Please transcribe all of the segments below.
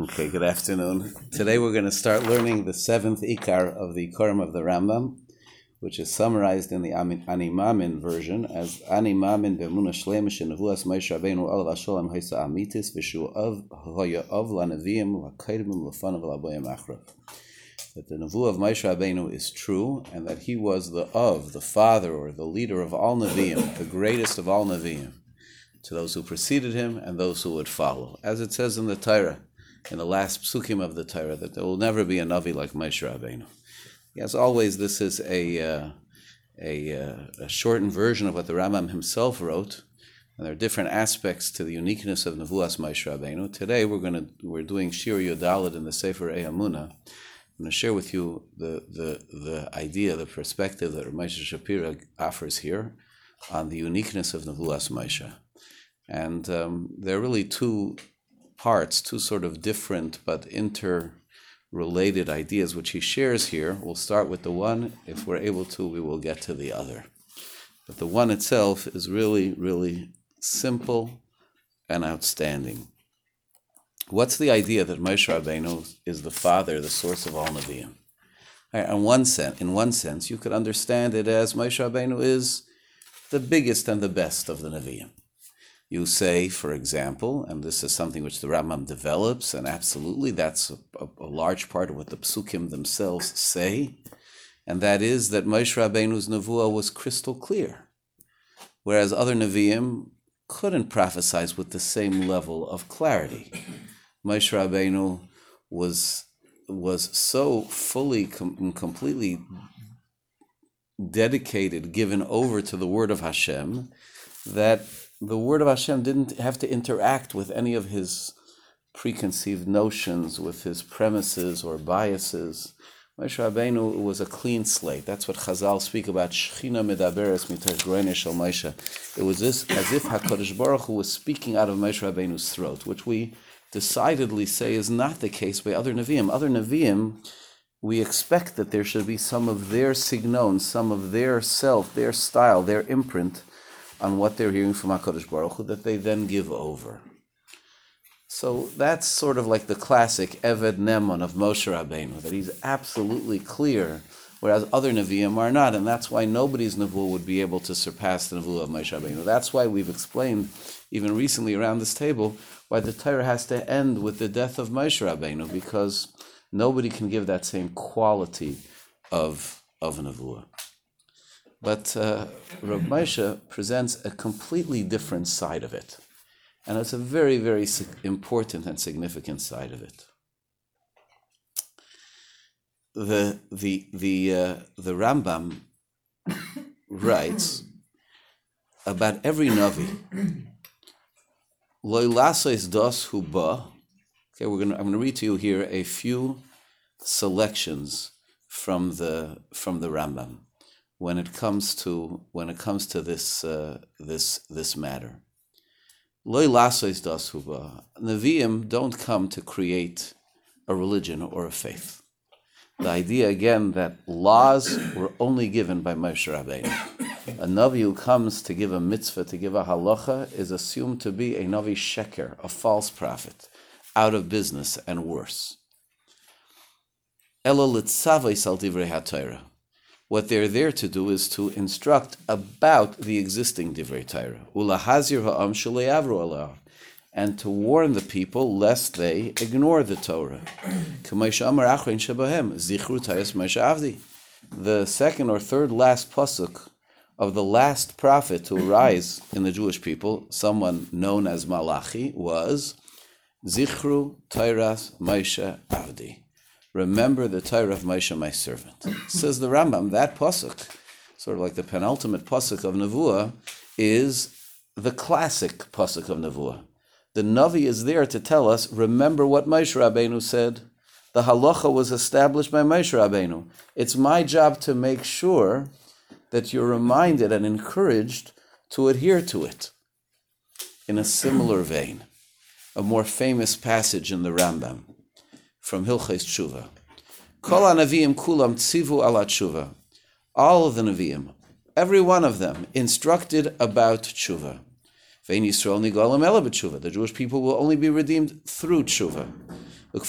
Okay, good afternoon. Today we're going to start learning the seventh Ikar of the Koram of the Rambam, which is summarized in the Animamin version as Animamin b'emuna shlemish nevuas Moshe Rabbeinu olav hasholem haisa amitis v'shu av hoya av lanaviim l'kaidimim l'fanav l'aboyim achrav. That the nevuah of Moshe Rabbeinu is true, and that he was the of, the father or the leader of all Nevi'im, the greatest of all Nevi'im to those who preceded him and those who would follow. As it says in the Torah, in the last psukim of the Torah, that there will never be a Navi like Moshe Rabbeinu. As always, this is a, uh, a, uh, a, shortened version of what the Rambam himself wrote, and there are different aspects to the uniqueness of Nevuas Moshe Rabbeinu. Today, we're to we're doing Shir Yodalit in the Sefer Eamuna. I'm going to share with you the, the, the idea, the perspective that Moshe Shapira offers here on the uniqueness of Nevuas Moshe. And um, there are really two parts, two sort of different but interrelated ideas which he shares here. We'll start with the one. If we're able to, we will get to the other. But the one itself is really, really simple and outstanding. What's the idea that Moshe Rabbeinu is the father, the source of all Nevi'im? In one sense, in one sense, you could understand it as Moshe Rabbeinu is the biggest and the best of the Nevi'im. You say, for example, and this is something which the Rambam develops, and absolutely that's a, a, a large part of what the psukim themselves say, and that is that Moshe Rabbeinu's nevuah was crystal clear, whereas other neviim couldn't prophesize with the same level of clarity. Moshe Rabbeinu was was so fully com- completely dedicated, given over to the word of Hashem, that the word of Hashem didn't have to interact with any of his preconceived notions, with his premises or biases. Moshe Rabbeinu was a clean slate. That's what Chazal speak about. Shechina medaberes mitash shel Moshe. It was this, as if Hakadosh Baruch Hu was speaking out of Moshe Rabbeinu's throat, which we decidedly say is not the case by other neviim. Other neviim, we expect that there should be some of their signon, some of their self, their style, their imprint on what they're hearing from HaKadosh Baruch Hu that they then give over. So that's sort of like the classic Eved Neman of Moshe Rabbeinu, that he's absolutely clear, whereas other Nevi'im are not, and that's why nobody's Nevuah would be able to surpass the Nevuah of Moshe Rabbeinu. That's why we've explained, even recently around this table, why the Torah has to end with the death of Moshe Rabbeinu, because nobody can give that same quality of, of Nevuah. But uh, Rav Moshe presents a completely different side of it. And it's a very, very important and significant side of it. The, the, the, uh, the Rambam writes about every Navi. Loilases dos huba. Okay, we're gonna, I'm going to read to you here a few selections from the, from the Rambam when it comes to when it comes to this uh, this this matter. Loy lasois dasuba. Nevi'im don't come to create a religion or a faith. The idea again that laws were only given by Moshe Rabbeinu. A Navi who comes to give a mitzvah, to give a halacha, is assumed to be a Navi Sheker, a false prophet, out of business and worse. Ela litzavais al divrei what they're there to do is to instruct about the existing Divrei Torah. And to warn the people lest they ignore the Torah. The second or third last pasuk of the last prophet to arise in the Jewish people, someone known as Malachi, was Zichru Tairas Moshe Avdi. Remember the Torah of Moshe, my servant. Says the Rambam, that pasuk, sort of like the penultimate pasuk of Nevuah, is the classic pasuk of Nevuah. The Navi is there to tell us, remember what Moshe Rabbeinu said. The halacha was established by Moshe Rabbeinu. It's my job to make sure that you're reminded and encouraged to adhere to it. In a similar vein, a more famous passage in the Rambam from Hilchais Tshuva. Kol Nevi'im kulam tzivu ala tshuva. All of the Nevi'im, every one of them, instructed about tshuva. Vein Yisrael nigolam ela b'tshuva. The Jewish people will only be redeemed through tshuva. And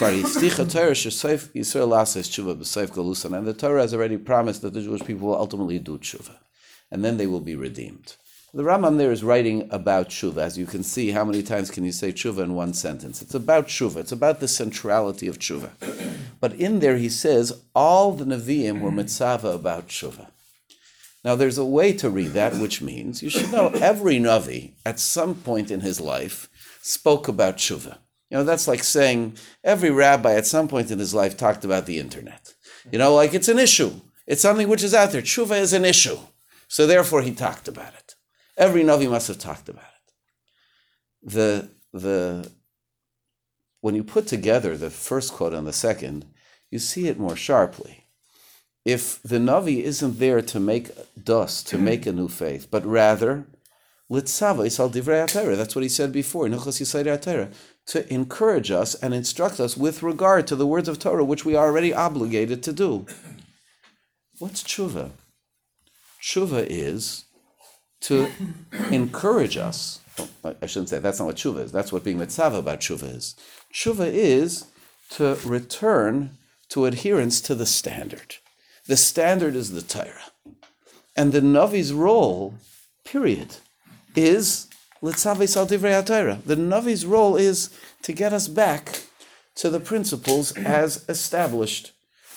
the Torah has already promised that the Jewish people will ultimately do tshuva, and then they will be redeemed. The Rambam there is writing about tshuva. As you can see, how many times can you say tshuva in one sentence? It's about tshuva. It's about the centrality of tshuva. But in there he says all the Nevi'im were mitzvah about tshuva. Now there's a way to read that, which means you should know every Navi at some point in his life spoke about tshuva. You know, that's like saying every rabbi at some point in his life talked about the internet. You know, like it's an issue. It's something which is out there. Tshuva is an issue. So therefore he talked about it. Every Navi must have talked about it. The, the, when you put together the first quote and the second, you see it more sharply. If the Navi isn't there to make dust, to make a new faith, but rather, that's what he said before, to encourage us and instruct us with regard to the words of Torah, which we are already obligated to do. What's tshuva? Tshuva is to encourage us. I shouldn't say that's not what tshuva is. That's what being mitzvah about tshuva is. Tshuva is to return to adherence to the standard. The standard is the Torah. And the Navi's role, period, is litzavis al divrei. The Navi's role is to get us back to the principles as established.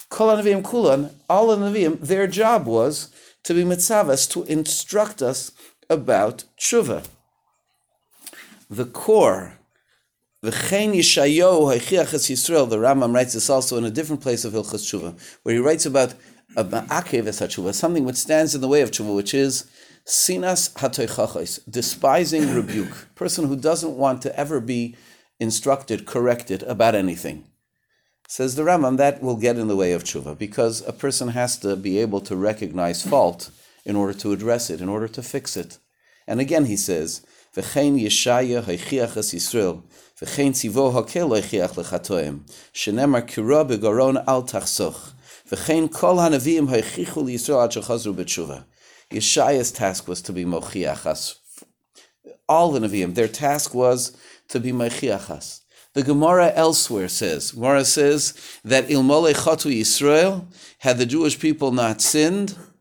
Kol Kulan, all Nevi'im, their job was to be mitzavas, to instruct us about tshuva. The core, the Chen Yishayo Haichiachas Yisrael, the Rambam writes this also in a different place of Hilchas Tshuva, where he writes about a ma'akev tshuva, something which stands in the way of tshuva, which is sinas hatoichachos, despising rebuke, person who doesn't want to ever be instructed, corrected about anything. Says the Rambam, that will get in the way of tshuva because a person has to be able to recognize fault in order to address it, in order to fix it. And again he says, V'chein Yeshaya haichiachas Yisrael, v'chein tzivo hakel haichiach lechatoim, shenemar kira begaron al tachsoch, v'chein kol hanavim haichichu Yisrael ad shechazru b'tshuva. Yeshaya's task was to be mochiachas. All the Nevi'im, their task was to be mochiachas. The Gemara elsewhere says, Gemara says that Ilmole Chatu Yisrael, had the Jewish people not sinned,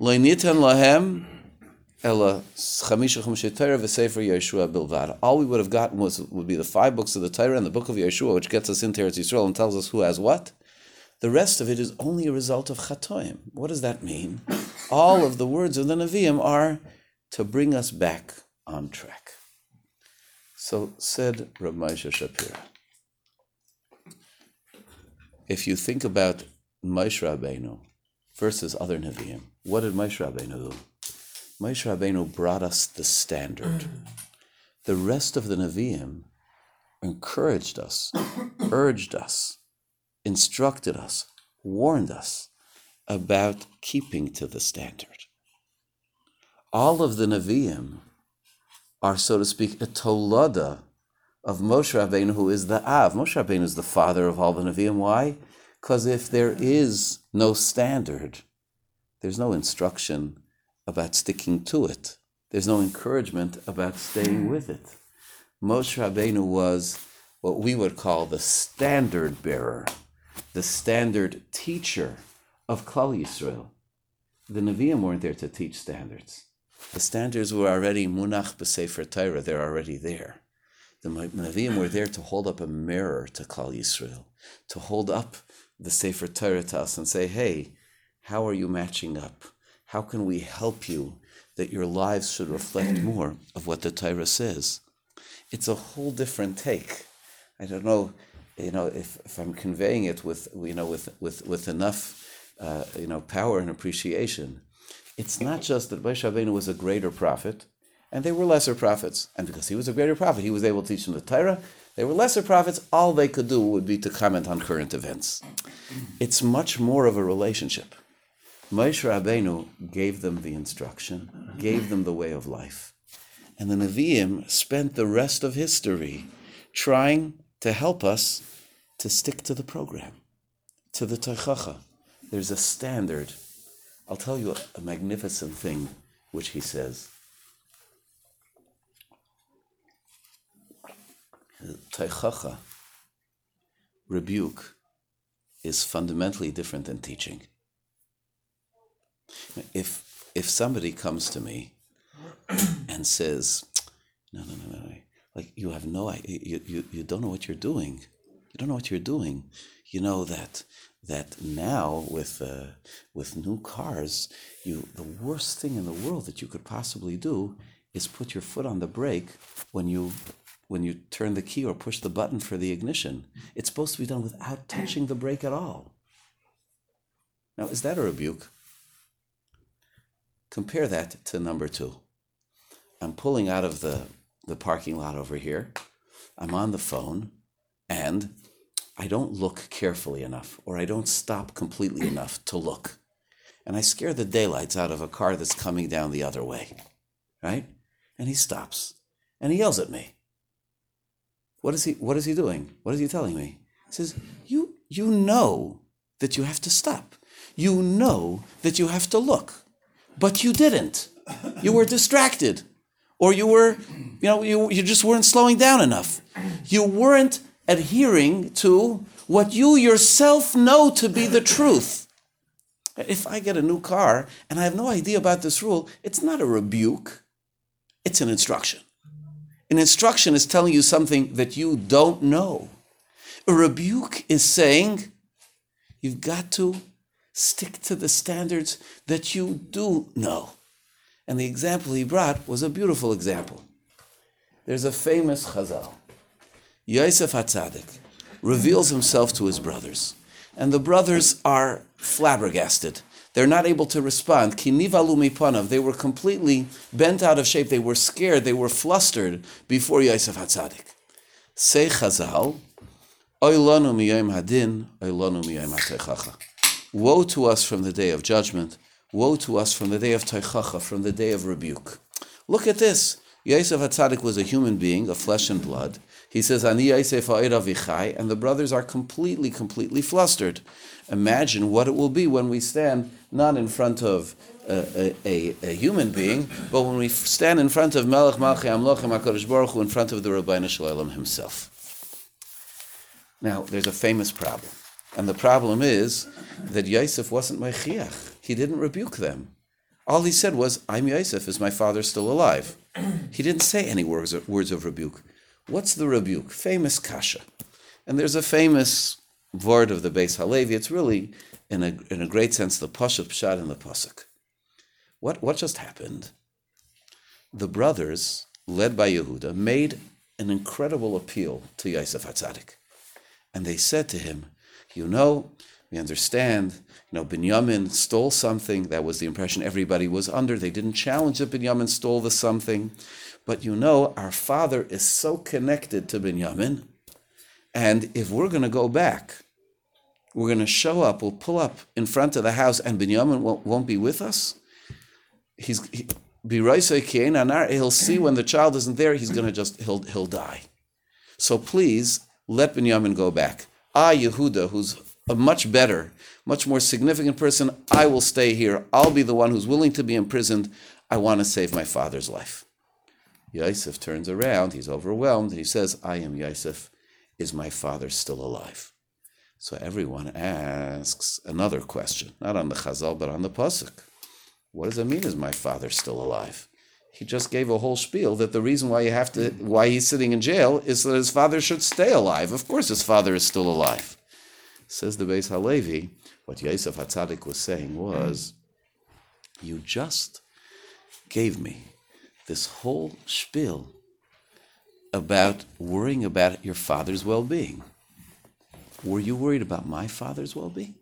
Loinitan Lahem, Ella Chamisha Chamisha Torah v'Sefer Yehoshua Bilvad. All we would have gotten was would be the five books of the Torah and the book of Yehoshua, which gets us into Eretz Yisrael and tells us who has what. The rest of it is only a result of chatoim. What does that mean? All of the words of the Nevi'im are to bring us back on track. So said Rav Moshe Shapira. If you think about Moshe Rabbeinu versus other Nevi'im, what did Moshe Rabbeinu do? Moshe Rabbeinu brought us the standard. Mm. The rest of the Nevi'im encouraged us, urged us, instructed us, warned us about keeping to the standard. All of the Nevi'im are, so to speak, a tolada of Moshe Rabbeinu, who is the Av. Moshe Rabbeinu is the father of all the Nevi'im. Why? Because if there is no standard, there's no instruction about sticking to it. There's no encouragement about staying with it. Moshe Rabbeinu was what we would call the standard bearer, the standard teacher of Klal Yisrael. The Nevi'im weren't there to teach standards. The standards were already munach b'sefer Torah, they're already there. The Nevi'im were there to hold up a mirror to Klal Yisrael, to hold up the Sefer Torah to us and say, hey, how are you matching up? How can we help you that your lives should reflect more of what the Torah says? It's a whole different take. I don't know, you know, if, if I'm conveying it with, you know, with, with, with enough, uh, you know, power and appreciation it's not just that Moshe Rabbeinu was a greater prophet, and they were lesser prophets. And because he was a greater prophet, he was able to teach them the Torah. They were lesser prophets. All they could do would be to comment on current events. It's much more of a relationship. Moshe Rabbeinu gave them the instruction, gave them the way of life. And the Nevi'im spent the rest of history trying to help us to stick to the program, to the Teichacha. There's a standard I'll tell you a, magnificent thing which he says. Teichacha rebuke is fundamentally different than teaching. If if somebody comes to me and says, "No, no, no, no, like you have no you, you, you don't know what you're doing. You don't know what you're doing. You know that that now with uh, with new cars, you the worst thing in the world that you could possibly do is put your foot on the brake when you when you turn the key or push the button for the ignition. It's supposed to be done without touching the brake at all. Now, is that a rebuke? Compare that to number two. I'm pulling out of the, the parking lot over here. I'm on the phone and I don't look carefully enough or I don't stop completely enough to look. And I scare the daylights out of a car that's coming down the other way. Right? And he stops and he yells at me. What is he what is he doing? What is he telling me? He says, You you know that you have to stop. You know that you have to look. But you didn't. You were distracted. Or you were, you know, you, you just weren't slowing down enough. You weren't adhering to what you yourself know to be the truth. If I get a new car and I have no idea about this rule, it's not a rebuke, it's an instruction. An instruction is telling you something that you don't know. A rebuke is saying, you've got to stick to the standards that you do know. And the example he brought was a beautiful example. There's a famous chazal. Yosef Hatzadik reveals himself to his brothers, and the brothers are flabbergasted. They're not able to respond. They were completely bent out of shape. They were scared. They were flustered before Yosef Hatzadik. Say Chazal, Oilanu miyayim hadin, oilanu miyayim hatechacha. Woe to us from the day of judgment. Woe to us from the day of teichacha, from the day of rebuke. Look at this. Yosef Hatzadik was a human being of flesh and blood. He says, Ani and the brothers are completely, completely flustered. Imagine what it will be when we stand not in front of a, a, a, human being, but when we stand in front of Melech Malchi Amlochim HaKadosh Baruch Hu, in front of the Ribbono Shel Olam himself. Now, there's a famous problem. And the problem is that Yosef wasn't Mechiach. He didn't rebuke them. All he said was, I'm Yosef, is my father still alive? He didn't say any words of, words of rebuke. What's the rebuke? Famous kasha. And there's a famous word of the Beis Halevi. It's really, in a, in a great sense, the Pashat Pshat in the Pasuk. What, what just happened? The brothers, led by Yehuda, made an incredible appeal to Yosef Hatzadik. And they said to him, You know, we understand, you know, Binyamin stole something. That was the impression everybody was under. They didn't challenge that Binyamin stole the something. But you know, our father is so connected to Binyamin. And if we're going to go back, we're going to show up, we'll pull up in front of the house, and Binyamin won't, won't be with us. He's he, he'll see when the child isn't there, he's going to just, he'll, he'll die. So please let Binyamin go back. Ah, Yehuda, who's a much better, much more significant person. I will stay here. I'll be the one who's willing to be imprisoned. I want to save my father's life. Yosef turns around. He's overwhelmed. and He says, I am Yosef. Is my father still alive? So everyone asks another question, not on the Chazal, but on the Pasuk. What does it mean, is my father still alive? He just gave a whole spiel that the reason why you have to why he's sitting in jail is that his father should stay alive. Of course his father is still alive. Says the Beis Halevi, what Yosef Hatzadik was saying was, you just gave me this whole spiel about worrying about your father's well-being. Were you worried about my father's well-being?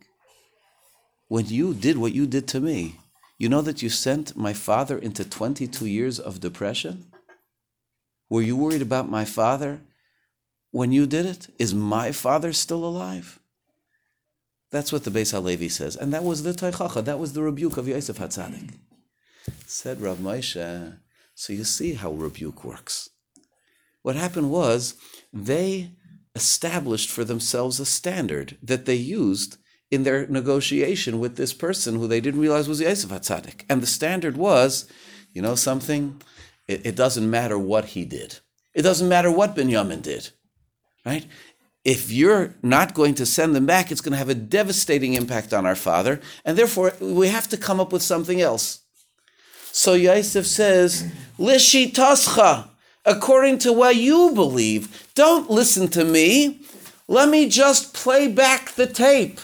When you did what you did to me, you know that you sent my father into 22 years of depression? Were you worried about my father when you did it? Is my father still alive? That's what the Beis Halevi says. And that was the Teichacha, that was the rebuke of Yosef Hatzadik. Said Rav Moshe, so you see how rebuke works. What happened was they established for themselves a standard that they used in their negotiation with this person who they didn't realize was Yosef Hatzadik. And the standard was, you know something? It, it doesn't matter what he did. It doesn't matter what Binyamin did, right? if you're not going to send them back, it's going to have a devastating impact on our father, and therefore we have to come up with something else. So Yosef says, Lishitascha, according to what you believe. Don't listen to me. Let me just play back the tape.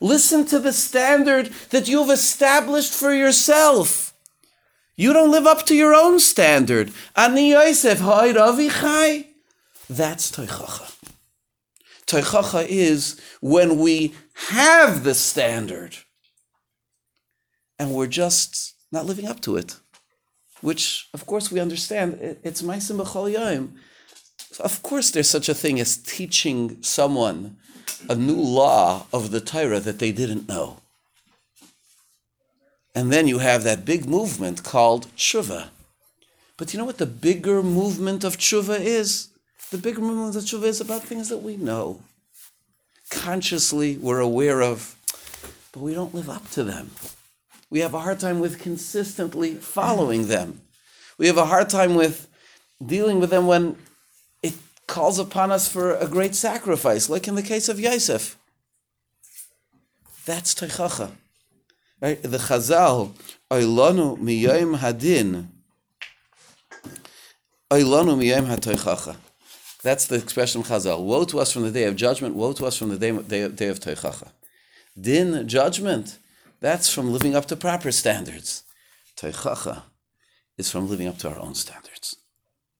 Listen to the standard that you've established for yourself. You don't live up to your own standard. Ani Yosef, Avichai. That's Toichacha. Toichacha is when we have the standard and we're just not living up to it, which, of course, we understand. It's Maisim B'chol Yom. Of course, there's such a thing as teaching someone a new law of the Torah that they didn't know. And then you have that big movement called tshuva. But you know what the bigger movement of tshuva is? The bigger movement of tshuva is about things that we know. Consciously, we're aware of, but we don't live up to them. We have a hard time with consistently following them. We have a hard time with dealing with them when it calls upon us for a great sacrifice, like in the case of Yosef. That's Teichacha. Right? The Chazal, Oilanu miyayim hadin, Oilanu miyayim hatoichacha. That's the expression of Chazal. Woe to us from the day of judgment, woe to us from the day, day, day of Teichacha. Din, judgment, that's from living up to proper standards. Teichacha is from living up to our own standards.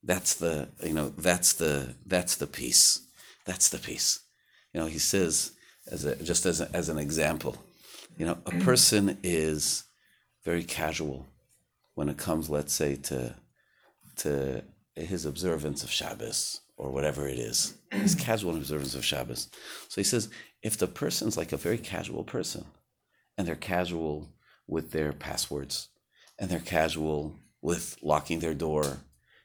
That's the, you know, that's the, that's the piece. That's the piece. You know, he says, as a, just as, a, as an example, you know, a person is very casual when it comes, let's say, to, to his observance of Shabbos or whatever it is. He's casual observance of Shabbos. So he says, if the person's like a very casual person, and they're casual with their passwords, and they're casual with locking their door,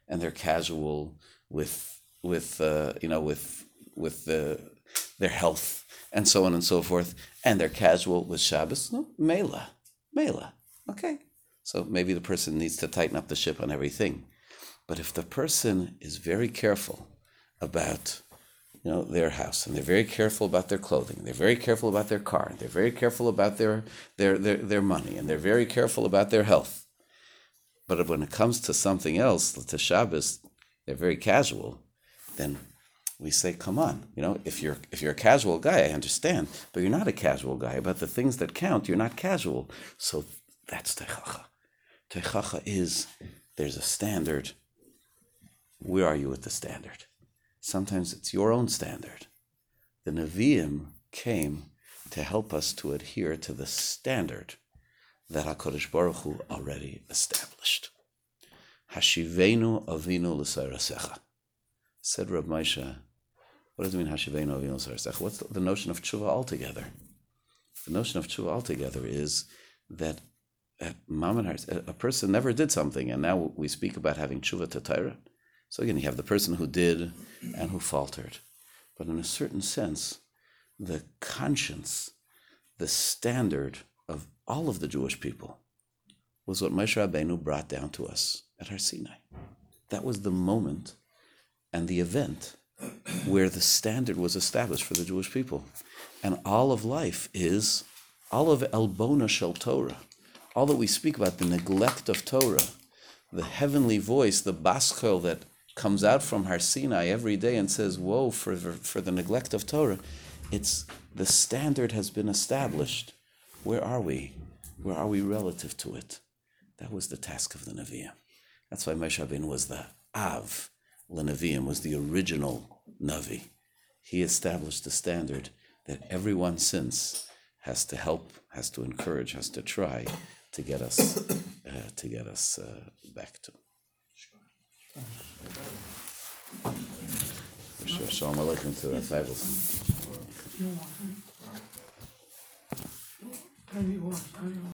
and they're casual with with uh, you know with with the, their health and so on and so forth, and they're casual with Shabbos. No, mela, mela. Okay, so maybe the person needs to tighten up the ship on everything. But if the person is very careful about you know their house and they're very careful about their clothing they're very careful about their car they're very careful about their their their, their money and they're very careful about their health. But when it comes to something else to Shabbos they're very casual then we say come on you know if you're if you're a casual guy I understand but you're not a casual guy about the things that count you're not casual. So that's techacha techacha is there's a standard. Where are you with the standard Sometimes it's your own standard. The Nevi'im came to help us to adhere to the standard that HaKadosh Baruch Hu already established. Hashivenu avinu l'sarasecha. Said Rab Moshe, what does it mean Hashivenu avinu l'sarasecha? What's the, notion of tshuva altogether? The notion of tshuva altogether is that at a person never did something, and now we speak about having tshuva to Torah. So again, you have the person who did and who faltered. But in a certain sense, the conscience, the standard of all of the Jewish people was what Moshe Rabbeinu brought down to us at Har Sinai. That was the moment and the event where the standard was established for the Jewish people. And all of life is all of Elbona Shel Torah. All that we speak about, the neglect of Torah, the heavenly voice, the bas kol that comes out from Har Sinai every day and says, "Woe for for the neglect of Torah," it's the standard has been established. Where are we? Where are we relative to it? That was the task of the Nevi'im. That's why Moshe Rabbeinu was the Av. The Lenevi'im was the original Navi. He established the standard that everyone since has to help, has to encourage, has to try to get us uh, to get us uh, back to. Shalom Aleichem to the disciples.